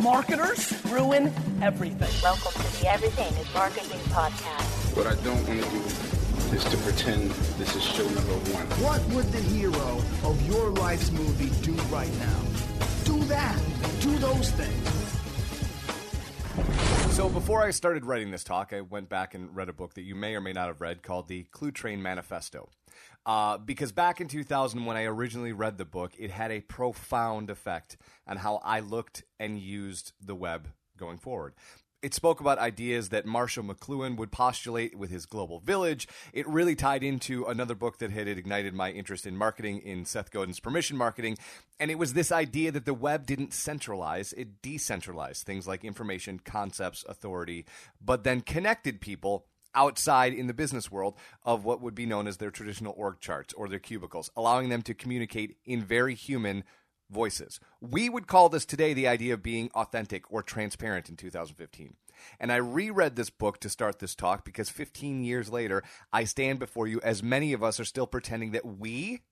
Marketers ruin everything. Welcome to the Everything is Marketing podcast. What I don't want to do is to pretend this is show number one. What would the hero of your life's movie do right now? Do that. Do those things. So before I started writing this talk, I went back and read a book that you may or may not have read called the Cluetrain Manifesto. Uh, because back in 2000, when I originally read the book, it had a profound effect on how I looked and used the web going forward. It spoke about ideas that Marshall McLuhan would postulate with his global village. It really tied into another book that had ignited my interest in marketing in Seth Godin's Permission Marketing. And it was this idea that the web didn't centralize, it decentralized things like information, concepts, authority, but then connected people outside in the business world of what would be known as their traditional org charts or their cubicles, allowing them to communicate in very human voices. We would call this today the idea of being authentic or transparent in 2015. And I reread this book to start this talk because 15 years later, I stand before you as many of us are still pretending that we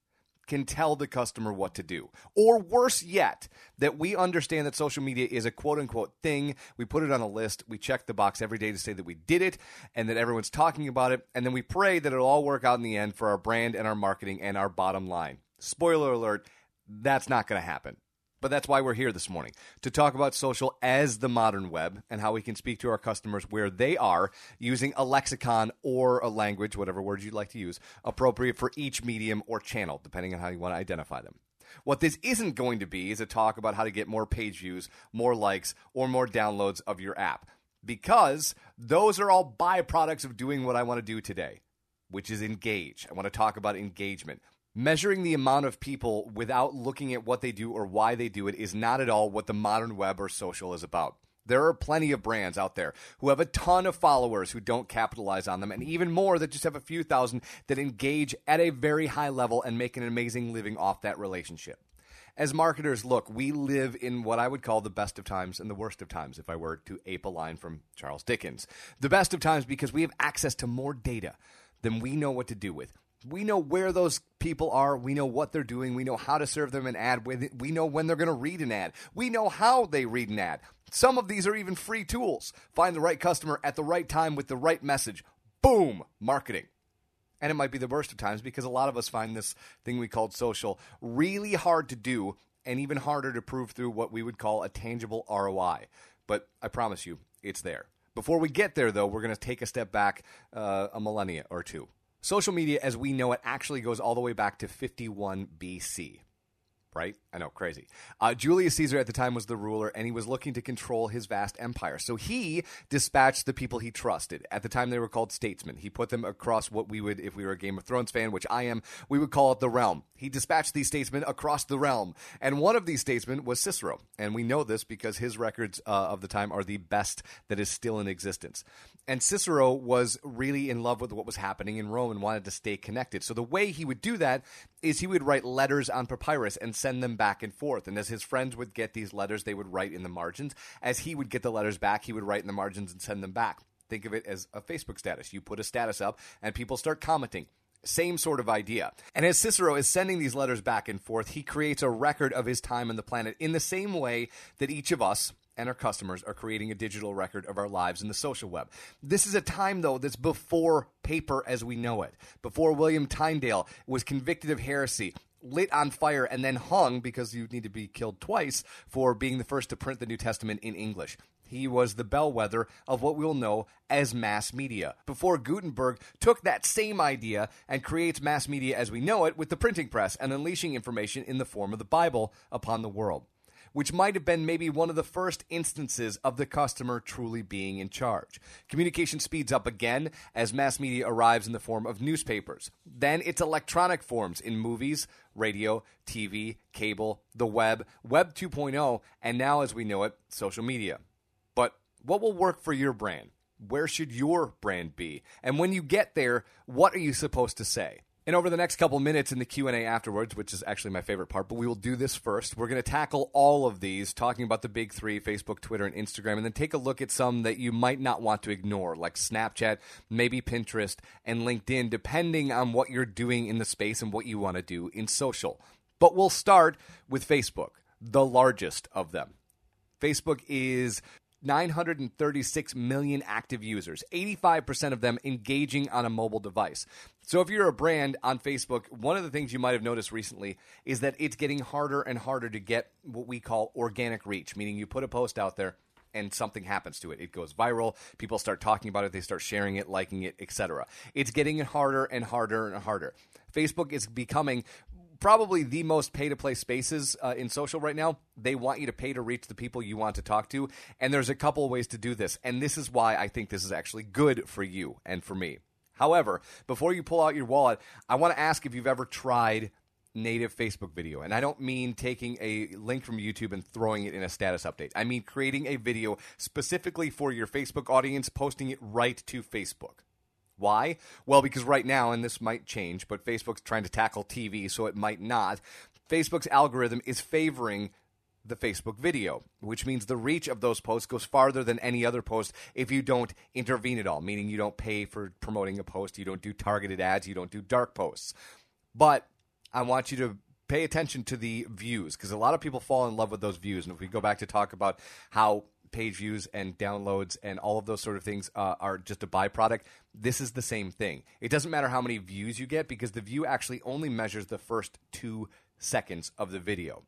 can tell the customer what to do. Or worse yet, that we understand that social media is a quote unquote thing. We put it on a list, we check the box every day to say that we did it and that everyone's talking about it, and then we pray that it'll all work out in the end for our brand and our marketing and our bottom line. Spoiler alert, that's not going to happen. But that's why we're here this morning to talk about social as the modern web and how we can speak to our customers where they are using a lexicon or a language, whatever word you'd like to use, appropriate for each medium or channel, depending on how you want to identify them. What this isn't going to be is a talk about how to get more page views, more likes, or more downloads of your app, because those are all byproducts of doing what I want to do today, which is engage. I want to talk about engagement. Measuring the amount of people without looking at what they do or why they do it is not at all what the modern web or social is about. There are plenty of brands out there who have a ton of followers who don't capitalize on them, and even more that just have a few thousand that engage at a very high level and make an amazing living off that relationship. As marketers, look, we live in what I would call the best of times and the worst of times, if I were to ape a line from Charles Dickens. The best of times because we have access to more data than we know what to do with. We know where those people are. We know what they're doing. We know how to serve them an ad. We know when they're going to read an ad. We know how they read an ad. Some of these are even free tools. Find the right customer at the right time with the right message. Boom, marketing. And it might be the worst of times because a lot of us find this thing we called social really hard to do and even harder to prove through what we would call a tangible ROI. But I promise you, it's there. Before we get there, though, we're going to take a step back uh, a millennia or two. Social media, as we know it, actually goes all the way back to 51 BC right? I know, crazy. Uh, Julius Caesar at the time was the ruler, and he was looking to control his vast empire. So he dispatched the people he trusted. At the time, they were called statesmen. He put them across what we would, if we were a Game of Thrones fan, which I am, we would call it the realm. He dispatched these statesmen across the realm. And one of these statesmen was Cicero. And we know this because his records uh, of the time are the best that is still in existence. And Cicero was really in love with what was happening in Rome and wanted to stay connected. So the way he would do that is he would write letters on papyrus and send them back and forth. And as his friends would get these letters, they would write in the margins. As he would get the letters back, he would write in the margins and send them back. Think of it as a Facebook status. You put a status up and people start commenting. Same sort of idea. And as Cicero is sending these letters back and forth, he creates a record of his time on the planet in the same way that each of us, and our customers are creating a digital record of our lives in the social web. This is a time, though, that's before paper as we know it, before William Tyndale was convicted of heresy. Lit on fire and then hung because you need to be killed twice for being the first to print the New Testament in English. He was the bellwether of what we'll know as mass media. Before Gutenberg took that same idea and creates mass media as we know it with the printing press and unleashing information in the form of the Bible upon the world which might have been maybe one of the first instances of the customer truly being in charge. Communication speeds up again as mass media arrives in the form of newspapers. Then it's electronic forms in movies, radio, TV, cable, the web, Web 2.0, and now, as we know it, social media. But what will work for your brand? Where should your brand be? And when you get there, what are you supposed to say? And over the next couple minutes in the Q&A afterwards, which is actually my favorite part, but we will do this first. We're going to tackle all of these, talking about the big 3, Facebook, Twitter, and Instagram, and then take a look at some that you might not want to ignore, like Snapchat, maybe Pinterest, and LinkedIn, depending on what you're doing in the space and what you want to do in social. But we'll start with Facebook, the largest of them. Facebook is 936 million active users, 85% of them engaging on a mobile device. So, if you're a brand on Facebook, one of the things you might have noticed recently is that it's getting harder and harder to get what we call organic reach, meaning you put a post out there and something happens to it. It goes viral, people start talking about it, they start sharing it, liking it, etc. It's getting harder and harder and harder. Facebook is becoming probably the most pay to play spaces uh, in social right now. They want you to pay to reach the people you want to talk to. And there's a couple ways to do this. And this is why I think this is actually good for you and for me. However, before you pull out your wallet, I want to ask if you've ever tried native Facebook video. And I don't mean taking a link from YouTube and throwing it in a status update. I mean creating a video specifically for your Facebook audience, posting it right to Facebook. Why? Well, because right now, and this might change, but Facebook's trying to tackle TV, so it might not. Facebook's algorithm is favoring the Facebook video, which means the reach of those posts goes farther than any other post if you don't intervene at all, meaning you don't pay for promoting a post, you don't do targeted ads, you don't do dark posts. But I want you to pay attention to the views because a lot of people fall in love with those views. And if we go back to talk about how page views and downloads and all of those sort of things uh, are just a byproduct. This is the same thing. It doesn't matter how many views you get because the view actually only measures the first two seconds of the video.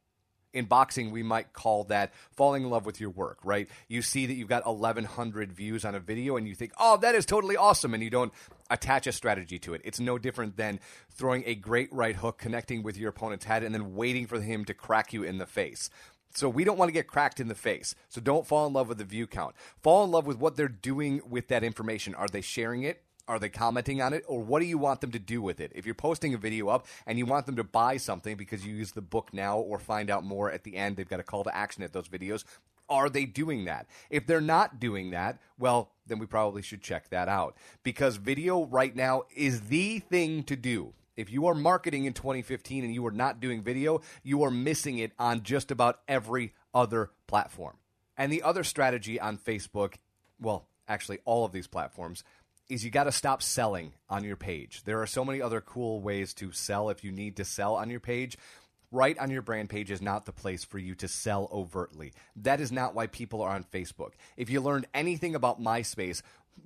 In boxing, we might call that falling in love with your work, right? You see that you've got 1,100 views on a video and you think, oh, that is totally awesome. And you don't attach a strategy to it. It's no different than throwing a great right hook, connecting with your opponent's head, and then waiting for him to crack you in the face. So we don't want to get cracked in the face. So don't fall in love with the view count. Fall in love with what they're doing with that information. Are they sharing it? Are they commenting on it? Or what do you want them to do with it? If you're posting a video up and you want them to buy something because you use the book now or find out more at the end, they've got a call to action at those videos. Are they doing that? If they're not doing that, well, then we probably should check that out because video right now is the thing to do if you are marketing in 2015 and you are not doing video, you are missing it on just about every other platform. And the other strategy on Facebook, well, actually, all of these platforms, is you got to stop selling on your page. There are so many other cool ways to sell if you need to sell on your page. Right on your brand page is not the place for you to sell overtly. That is not why people are on Facebook. If you learned anything about MySpace,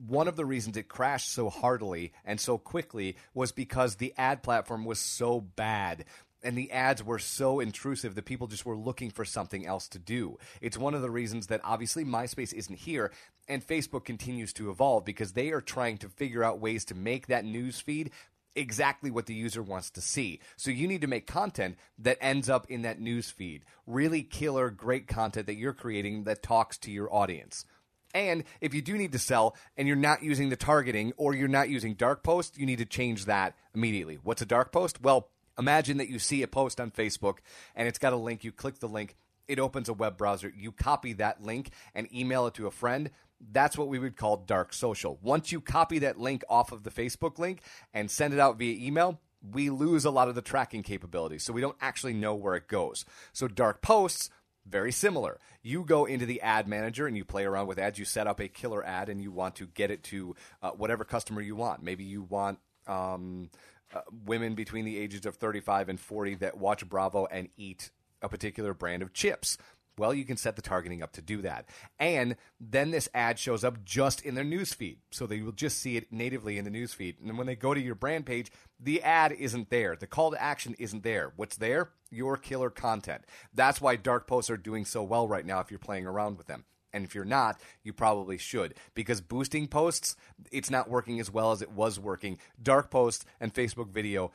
one of the reasons it crashed so heartily and so quickly was because the ad platform was so bad and the ads were so intrusive that people just were looking for something else to do. It's one of the reasons that obviously MySpace isn't here and Facebook continues to evolve because they are trying to figure out ways to make that news feed exactly what the user wants to see. So you need to make content that ends up in that news feed. Really killer great content that you're creating that talks to your audience. And if you do need to sell and you're not using the targeting or you're not using dark post, you need to change that immediately. What's a dark post? Well, imagine that you see a post on Facebook and it's got a link, you click the link, it opens a web browser, you copy that link and email it to a friend. That's what we would call dark social. Once you copy that link off of the Facebook link and send it out via email, we lose a lot of the tracking capabilities. So we don't actually know where it goes. So dark posts very similar. You go into the ad manager and you play around with ads. You set up a killer ad and you want to get it to uh, whatever customer you want. Maybe you want um, uh, women between the ages of 35 and 40 that watch Bravo and eat a particular brand of chips. Well, you can set the targeting up to do that. And then this ad shows up just in their newsfeed. So they will just see it natively in the newsfeed. And when they go to your brand page, the ad isn't there. The call to action isn't there. What's there? Your killer content. That's why dark posts are doing so well right now if you're playing around with them. And if you're not, you probably should. Because boosting posts, it's not working as well as it was working. Dark posts and Facebook video,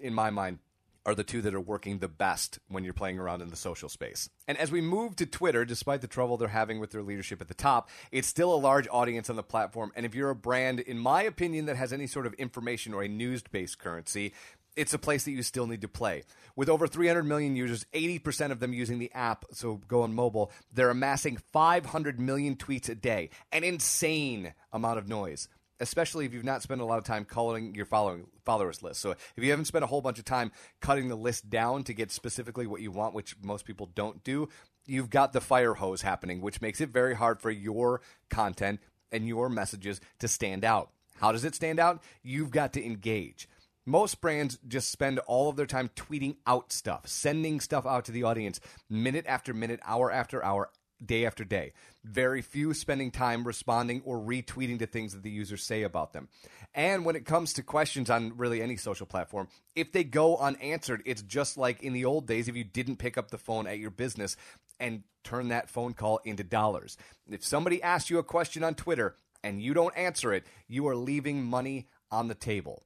in my mind, are the two that are working the best when you're playing around in the social space. And as we move to Twitter, despite the trouble they're having with their leadership at the top, it's still a large audience on the platform. And if you're a brand, in my opinion, that has any sort of information or a news based currency, it's a place that you still need to play. With over 300 million users, 80% of them using the app, so go on mobile, they're amassing 500 million tweets a day, an insane amount of noise especially if you've not spent a lot of time calling your following followers list. So if you haven't spent a whole bunch of time cutting the list down to get specifically what you want, which most people don't do, you've got the fire hose happening, which makes it very hard for your content and your messages to stand out. How does it stand out? You've got to engage. Most brands just spend all of their time tweeting out stuff, sending stuff out to the audience minute after minute, hour after hour, day after day. Very few spending time responding or retweeting to things that the users say about them. And when it comes to questions on really any social platform, if they go unanswered, it's just like in the old days if you didn't pick up the phone at your business and turn that phone call into dollars. If somebody asks you a question on Twitter and you don't answer it, you are leaving money on the table.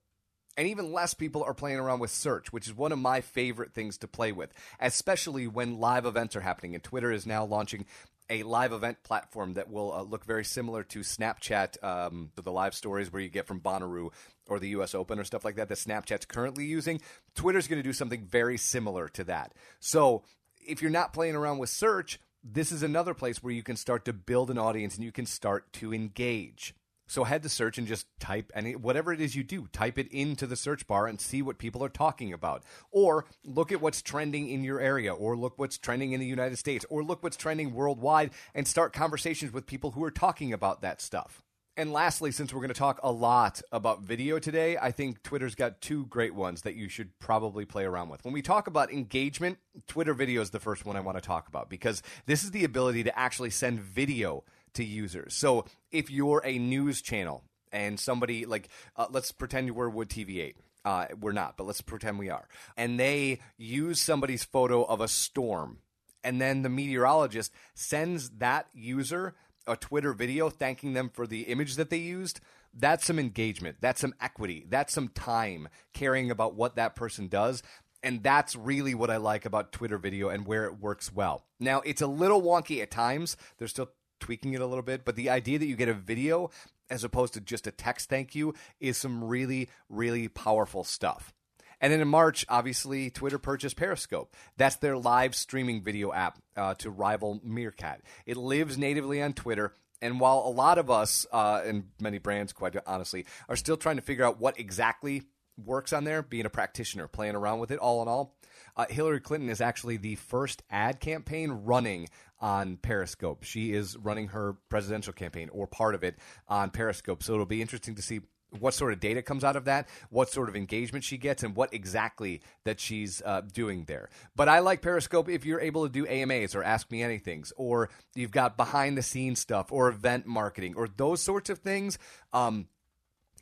And even less people are playing around with search, which is one of my favorite things to play with, especially when live events are happening. And Twitter is now launching a live event platform that will uh, look very similar to Snapchat, um, the live stories where you get from Bonnaroo or the U.S. Open or stuff like that that Snapchat's currently using. Twitter's going to do something very similar to that. So if you're not playing around with search, this is another place where you can start to build an audience and you can start to engage. So head to search and just type any whatever it is you do, type it into the search bar and see what people are talking about. Or look at what's trending in your area or look what's trending in the United States or look what's trending worldwide and start conversations with people who are talking about that stuff. And lastly, since we're going to talk a lot about video today, I think Twitter's got two great ones that you should probably play around with. When we talk about engagement, Twitter video is the first one I want to talk about because this is the ability to actually send video to users. So if you're a news channel and somebody like, uh, let's pretend we're Wood TV 8. Uh, we're not, but let's pretend we are. And they use somebody's photo of a storm. And then the meteorologist sends that user a Twitter video thanking them for the image that they used. That's some engagement. That's some equity. That's some time caring about what that person does. And that's really what I like about Twitter video and where it works well. Now, it's a little wonky at times. They're still tweaking it a little bit, but the idea that you get a video as opposed to just a text thank you is some really, really powerful stuff. And then in March, obviously, Twitter purchased Periscope. That's their live streaming video app uh, to rival Meerkat. It lives natively on Twitter. And while a lot of us, uh, and many brands, quite honestly, are still trying to figure out what exactly works on there, being a practitioner, playing around with it, all in all, uh, Hillary Clinton is actually the first ad campaign running on Periscope. She is running her presidential campaign or part of it on Periscope. So it'll be interesting to see what sort of data comes out of that, what sort of engagement she gets, and what exactly that she's uh, doing there. But I like Periscope if you're able to do AMAs or Ask Me Anythings, or you've got behind the scenes stuff, or event marketing, or those sorts of things. Um,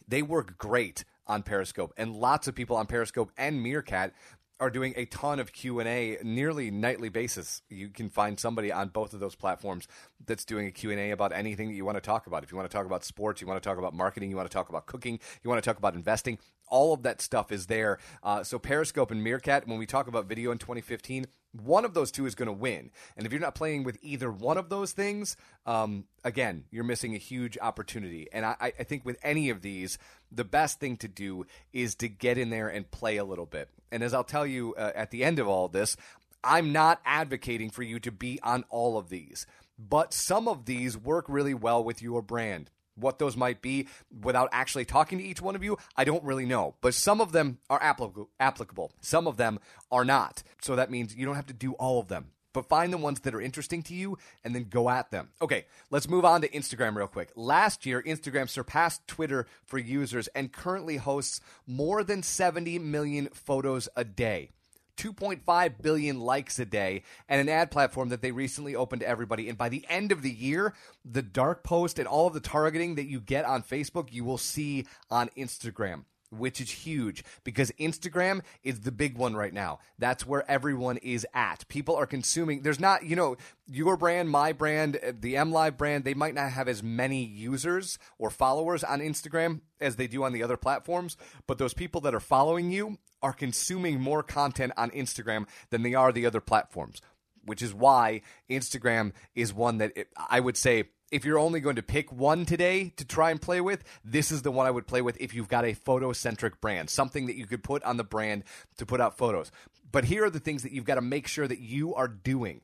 they work great on Periscope, and lots of people on Periscope and Meerkat are doing a ton of Q&A nearly nightly basis. You can find somebody on both of those platforms that's doing a Q&A about anything that you want to talk about. If you want to talk about sports, you want to talk about marketing, you want to talk about cooking, you want to talk about investing, all of that stuff is there. Uh, so Periscope and Meerkat, when we talk about video in 2015, one of those two is going to win. And if you're not playing with either one of those things, um, again, you're missing a huge opportunity. And I, I think with any of these, the best thing to do is to get in there and play a little bit. And as I'll tell you uh, at the end of all this, I'm not advocating for you to be on all of these, but some of these work really well with your brand. What those might be without actually talking to each one of you, I don't really know. But some of them are applicable, some of them are not. So that means you don't have to do all of them but find the ones that are interesting to you and then go at them. Okay, let's move on to Instagram real quick. Last year, Instagram surpassed Twitter for users and currently hosts more than 70 million photos a day. 2.5 billion likes a day, and an ad platform that they recently opened to everybody. And by the end of the year, the dark post and all of the targeting that you get on Facebook, you will see on Instagram which is huge because Instagram is the big one right now. That's where everyone is at. People are consuming. There's not, you know, your brand, my brand, the MLive brand, they might not have as many users or followers on Instagram as they do on the other platforms, but those people that are following you are consuming more content on Instagram than they are the other platforms, which is why Instagram is one that it, I would say if you're only going to pick one today to try and play with, this is the one I would play with if you've got a photo centric brand, something that you could put on the brand to put out photos. But here are the things that you've got to make sure that you are doing.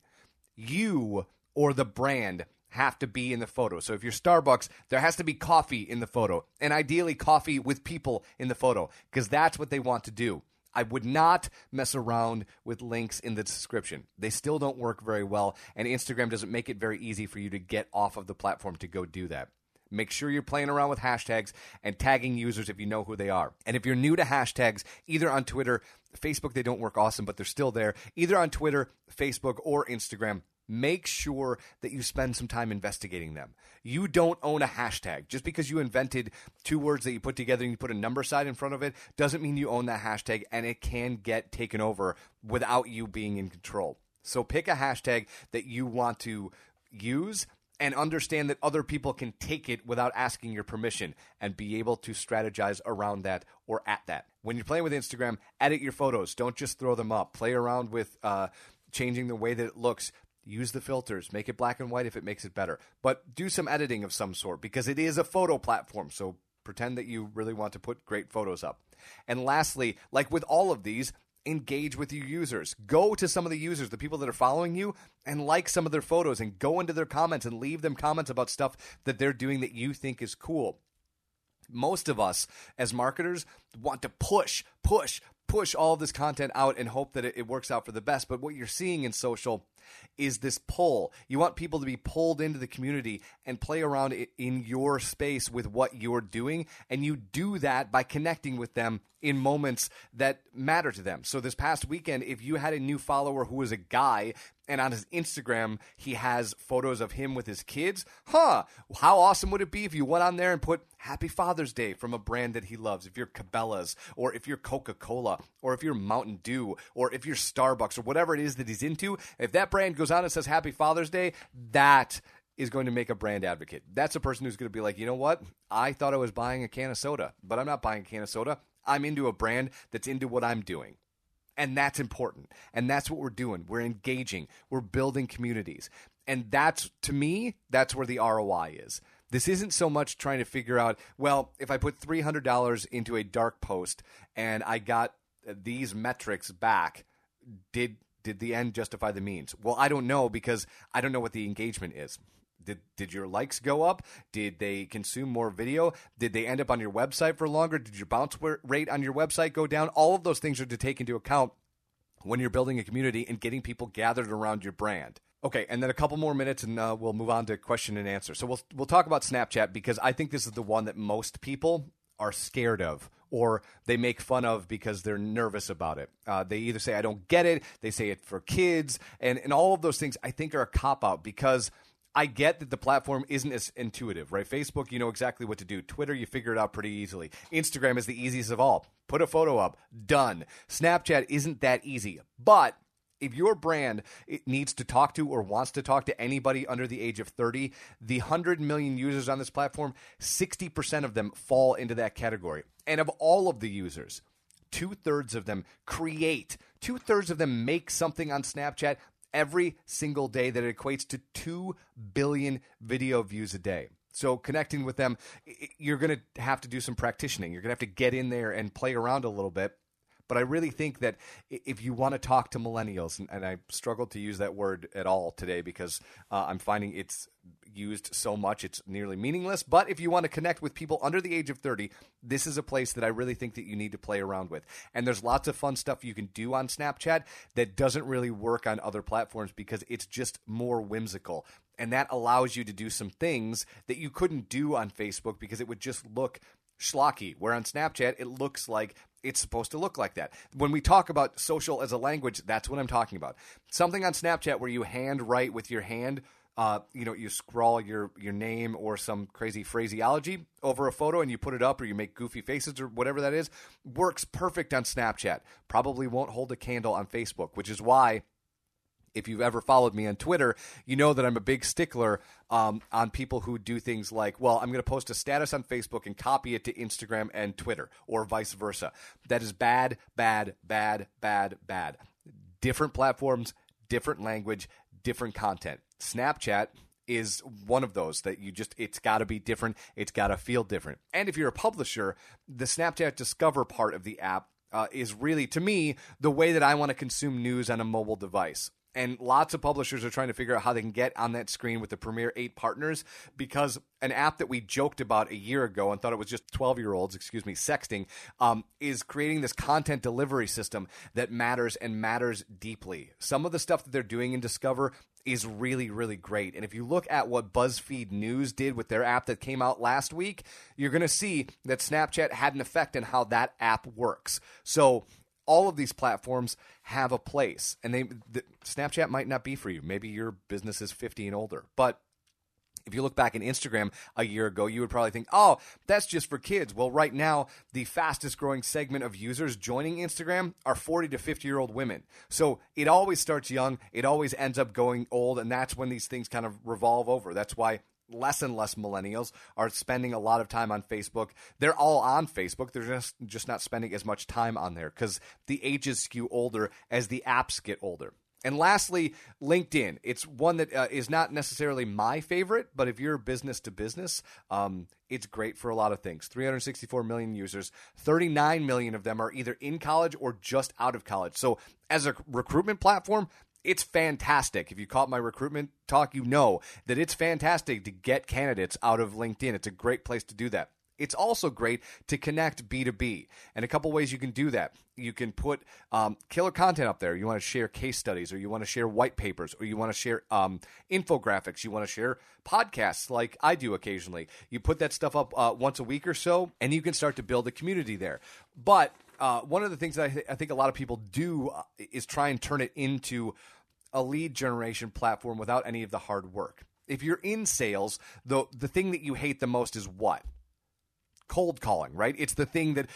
You or the brand have to be in the photo. So if you're Starbucks, there has to be coffee in the photo, and ideally coffee with people in the photo, because that's what they want to do. I would not mess around with links in the description. They still don't work very well, and Instagram doesn't make it very easy for you to get off of the platform to go do that. Make sure you're playing around with hashtags and tagging users if you know who they are. And if you're new to hashtags, either on Twitter, Facebook, they don't work awesome, but they're still there. Either on Twitter, Facebook, or Instagram, make sure that you spend some time investigating them. You don't own a hashtag. Just because you invented two words that you put together and you put a number sign in front of it doesn't mean you own that hashtag and it can get taken over without you being in control. So pick a hashtag that you want to use and understand that other people can take it without asking your permission and be able to strategize around that or at that. When you're playing with Instagram, edit your photos. Don't just throw them up. Play around with uh, changing the way that it looks. Use the filters. Make it black and white if it makes it better. But do some editing of some sort because it is a photo platform. So pretend that you really want to put great photos up. And lastly, like with all of these, engage with your users. Go to some of the users, the people that are following you, and like some of their photos and go into their comments and leave them comments about stuff that they're doing that you think is cool. Most of us as marketers want to push, push, push all this content out and hope that it, works out for the best. But what you're seeing in social is this pull. You want people to be pulled into the community and play around in your space with what you're doing. And you do that by connecting with them in moments that matter to them. So this past weekend, if you had a new follower who was a guy and on his Instagram he has photos of him with his kids, huh? How awesome would it be if you went on there and put Happy Father's Day from a brand that he loves? If you're Cabela's or if you're Coca-Cola or if you're Mountain Dew or if you're Starbucks or whatever it is that he's into, if that brand goes on and says Happy Father's Day, that is going to make a brand advocate. That's a person who's going to be like, you know what? I thought I was buying a can of soda, but I'm not buying a can of soda. I'm into a brand that's into what I'm doing. And that's important. And that's what we're doing. We're engaging, we're building communities. And that's, to me, that's where the ROI is. This isn't so much trying to figure out, well, if I put $300 into a dark post and I got these metrics back, did did the end justify the means? Well, I don't know because I don't know what the engagement is. Did did your likes go up? Did they consume more video? Did they end up on your website for longer? Did your bounce rate on your website go down? All of those things are to take into account when you're building a community and getting people gathered around your brand. Okay, and then a couple more minutes, and uh, we'll move on to question and answer. So we'll we'll talk about Snapchat because I think this is the one that most people are scared of or they make fun of because they're nervous about it. Uh, they either say, I don't get it, they say it for kids, and, and all of those things I think are a cop out because I get that the platform isn't as intuitive, right? Facebook, you know exactly what to do. Twitter, you figure it out pretty easily. Instagram is the easiest of all. Put a photo up, done. Snapchat isn't that easy, but if your brand needs to talk to or wants to talk to anybody under the age of 30, the 100 million users on this platform, 60% of them fall into that category. And of all of the users, two thirds of them create, two thirds of them make something on Snapchat every single day that equates to 2 billion video views a day. So connecting with them, you're going to have to do some practicing. You're going to have to get in there and play around a little bit. But I really think that if you want to talk to millennials, and, and I struggled to use that word at all today because uh, I'm finding it's used so much it's nearly meaningless. But if you want to connect with people under the age of 30, this is a place that I really think that you need to play around with. And there's lots of fun stuff you can do on Snapchat that doesn't really work on other platforms because it's just more whimsical. And that allows you to do some things that you couldn't do on Facebook because it would just look schlocky. Where on Snapchat, it looks like it's supposed to look like that. When we talk about social as a language, that's what I'm talking about. Something on Snapchat where you hand write with your hand, uh, you know, you scrawl your your name or some crazy phraseology over a photo and you put it up or you make goofy faces or whatever that is, works perfect on Snapchat. Probably won't hold a candle on Facebook, which is why if you've ever followed me on Twitter, you know that I'm a big stickler um, on people who do things like, well, I'm going to post a status on Facebook and copy it to Instagram and Twitter, or vice versa. That is bad, bad, bad, bad, bad. Different platforms, different language, different content. Snapchat is one of those that you just it's got to be different it's got to feel different and if you're a publisher the snapchat discover part of the app uh, is really to me the way that i want to consume news on a mobile device and lots of publishers are trying to figure out how they can get on that screen with the Premier 8 partners because an app that we joked about a year ago and thought it was just 12 year olds, excuse me, sexting, um, is creating this content delivery system that matters and matters deeply. Some of the stuff that they're doing in Discover is really, really great. And if you look at what BuzzFeed News did with their app that came out last week, you're going to see that Snapchat had an effect on how that app works. So, all of these platforms have a place, and they the, Snapchat might not be for you. Maybe your business is 50 and older, but if you look back in Instagram a year ago, you would probably think, oh, that's just for kids. Well, right now, the fastest growing segment of users joining Instagram are 40 to 50 year old women. So it always starts young, it always ends up going old, and that's when these things kind of revolve over. That's why less and less millennials are spending a lot of time on Facebook. They're all on Facebook. They're just just not spending as much time on there because the ages skew older as the apps get older. And lastly, LinkedIn. It's one that uh, is not necessarily my favorite, but if you're business to business, um, it's great for a lot of things. 364 million users, 39 million of them are either in college or just out of college. So, as a recruitment platform, it's fantastic. If you caught my recruitment talk, you know that it's fantastic to get candidates out of LinkedIn. It's a great place to do that. It's also great to connect B2B. And a couple ways you can do that. You can put um, killer content up there. You want to share case studies, or you want to share white papers, or you want to share um, infographics. You want to share podcasts like I do occasionally. You put that stuff up uh, once a week or so, and you can start to build a community there. But uh, one of the things that I, th- I, think a lot of people do uh, is try and turn it into a lead generation platform without any of the hard work. If you're in sales, the the thing that you hate the most is what? Cold calling, right? It's the thing that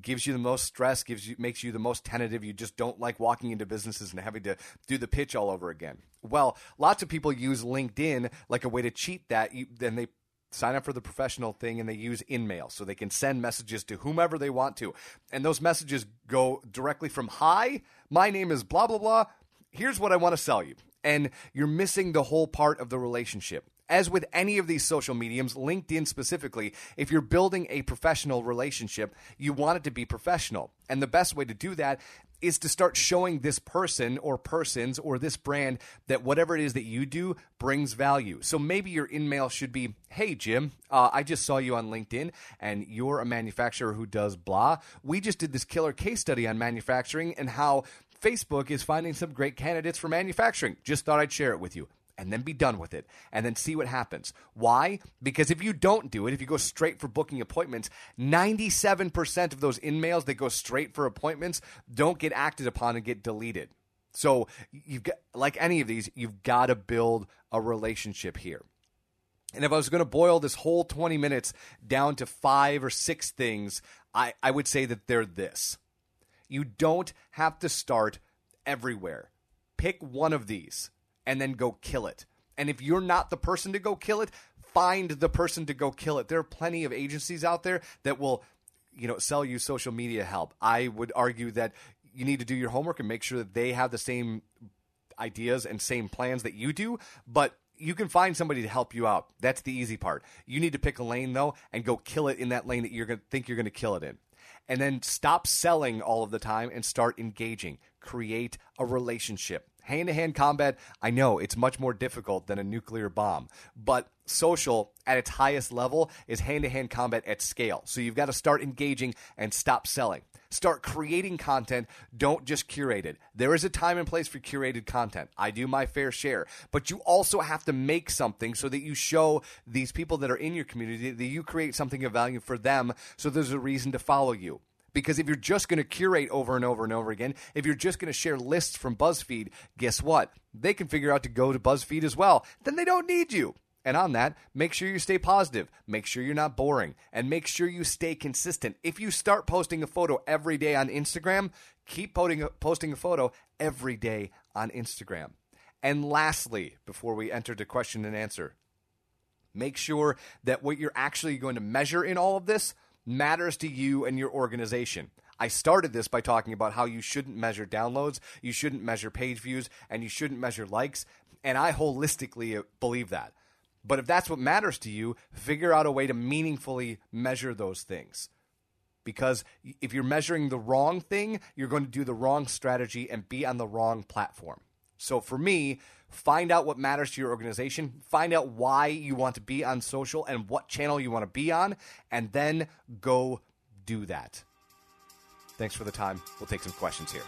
gives you the most stress, gives you makes you the most tentative. You just don't like walking into businesses and having to do the pitch all over again. Well, lots of people use LinkedIn like a way to cheat that. You, then they sign up for the professional thing and they use InMail so they can send messages to whomever they want to. And those messages go directly from hi, my name is blah blah blah. Here's what I want to sell you. And you're missing the whole part of the relationship. As with any of these social mediums, LinkedIn specifically, if you're building a professional relationship, you want it to be professional. And the best way to do that is to start showing this person or persons or this brand that whatever it is that you do brings value. So maybe your InMail should be Hey, Jim, uh, I just saw you on LinkedIn and you're a manufacturer who does blah. We just did this killer case study on manufacturing and how Facebook is finding some great candidates for manufacturing. Just thought I'd share it with you and then be done with it and then see what happens. Why? Because if you don't do it, if you go straight for booking appointments, 97% of those InMails that go straight for appointments don't get acted upon and get deleted. So you've got like any of these, you've got to build a relationship here. And if I was going to boil this whole 20 minutes down to five or six things, I, I would say that they're this. You don't have to start everywhere. Pick one of these and then go kill it. And if you're not the person to go kill it, find the person to go kill it. There are plenty of agencies out there that will, you know, sell you social media help. I would argue that you need to do your homework and make sure that they have the same ideas and same plans that you do, but you can find somebody to help you out. That's the easy part. You need to pick a lane though and go kill it in that lane that you're going to think you're going to kill it in. And then stop selling all of the time and start engaging. Create a relationship hand to hand combat, I know it's much more difficult than a nuclear bomb, but social at its highest level is hand to hand combat at scale. So you've got to start engaging and stop selling. Start creating content. Don't just curate it. There is a time and place for curated content. I do my fair share. But you also have to make something so that you show these people that are in your community that you create something of value for them so there's a reason to follow you. Because if you're just going to curate over and over and over again, if you're just going to share lists from BuzzFeed, guess what? They can figure out to go to BuzzFeed as well. Then they don't need you. And on that, make sure you stay positive, make sure you're not boring, and make sure you stay consistent. If you start posting a photo every day on Instagram, keep posting a, posting a photo every day on Instagram. And lastly, before we enter to question and answer, make sure that what you're actually going to measure in all of this matters to you and your organization. I started this by talking about how you shouldn't measure downloads, you shouldn't measure page views, and you shouldn't measure likes. And I holistically believe that. But if that's what matters to you, figure out a way to meaningfully measure those things. Because if you're measuring the wrong thing, you're going to do the wrong strategy and be on the wrong platform. So for me, find out what matters to your organization, find out why you want to be on social and what channel you want to be on, and then go do that. Thanks for the time. We'll take some questions here.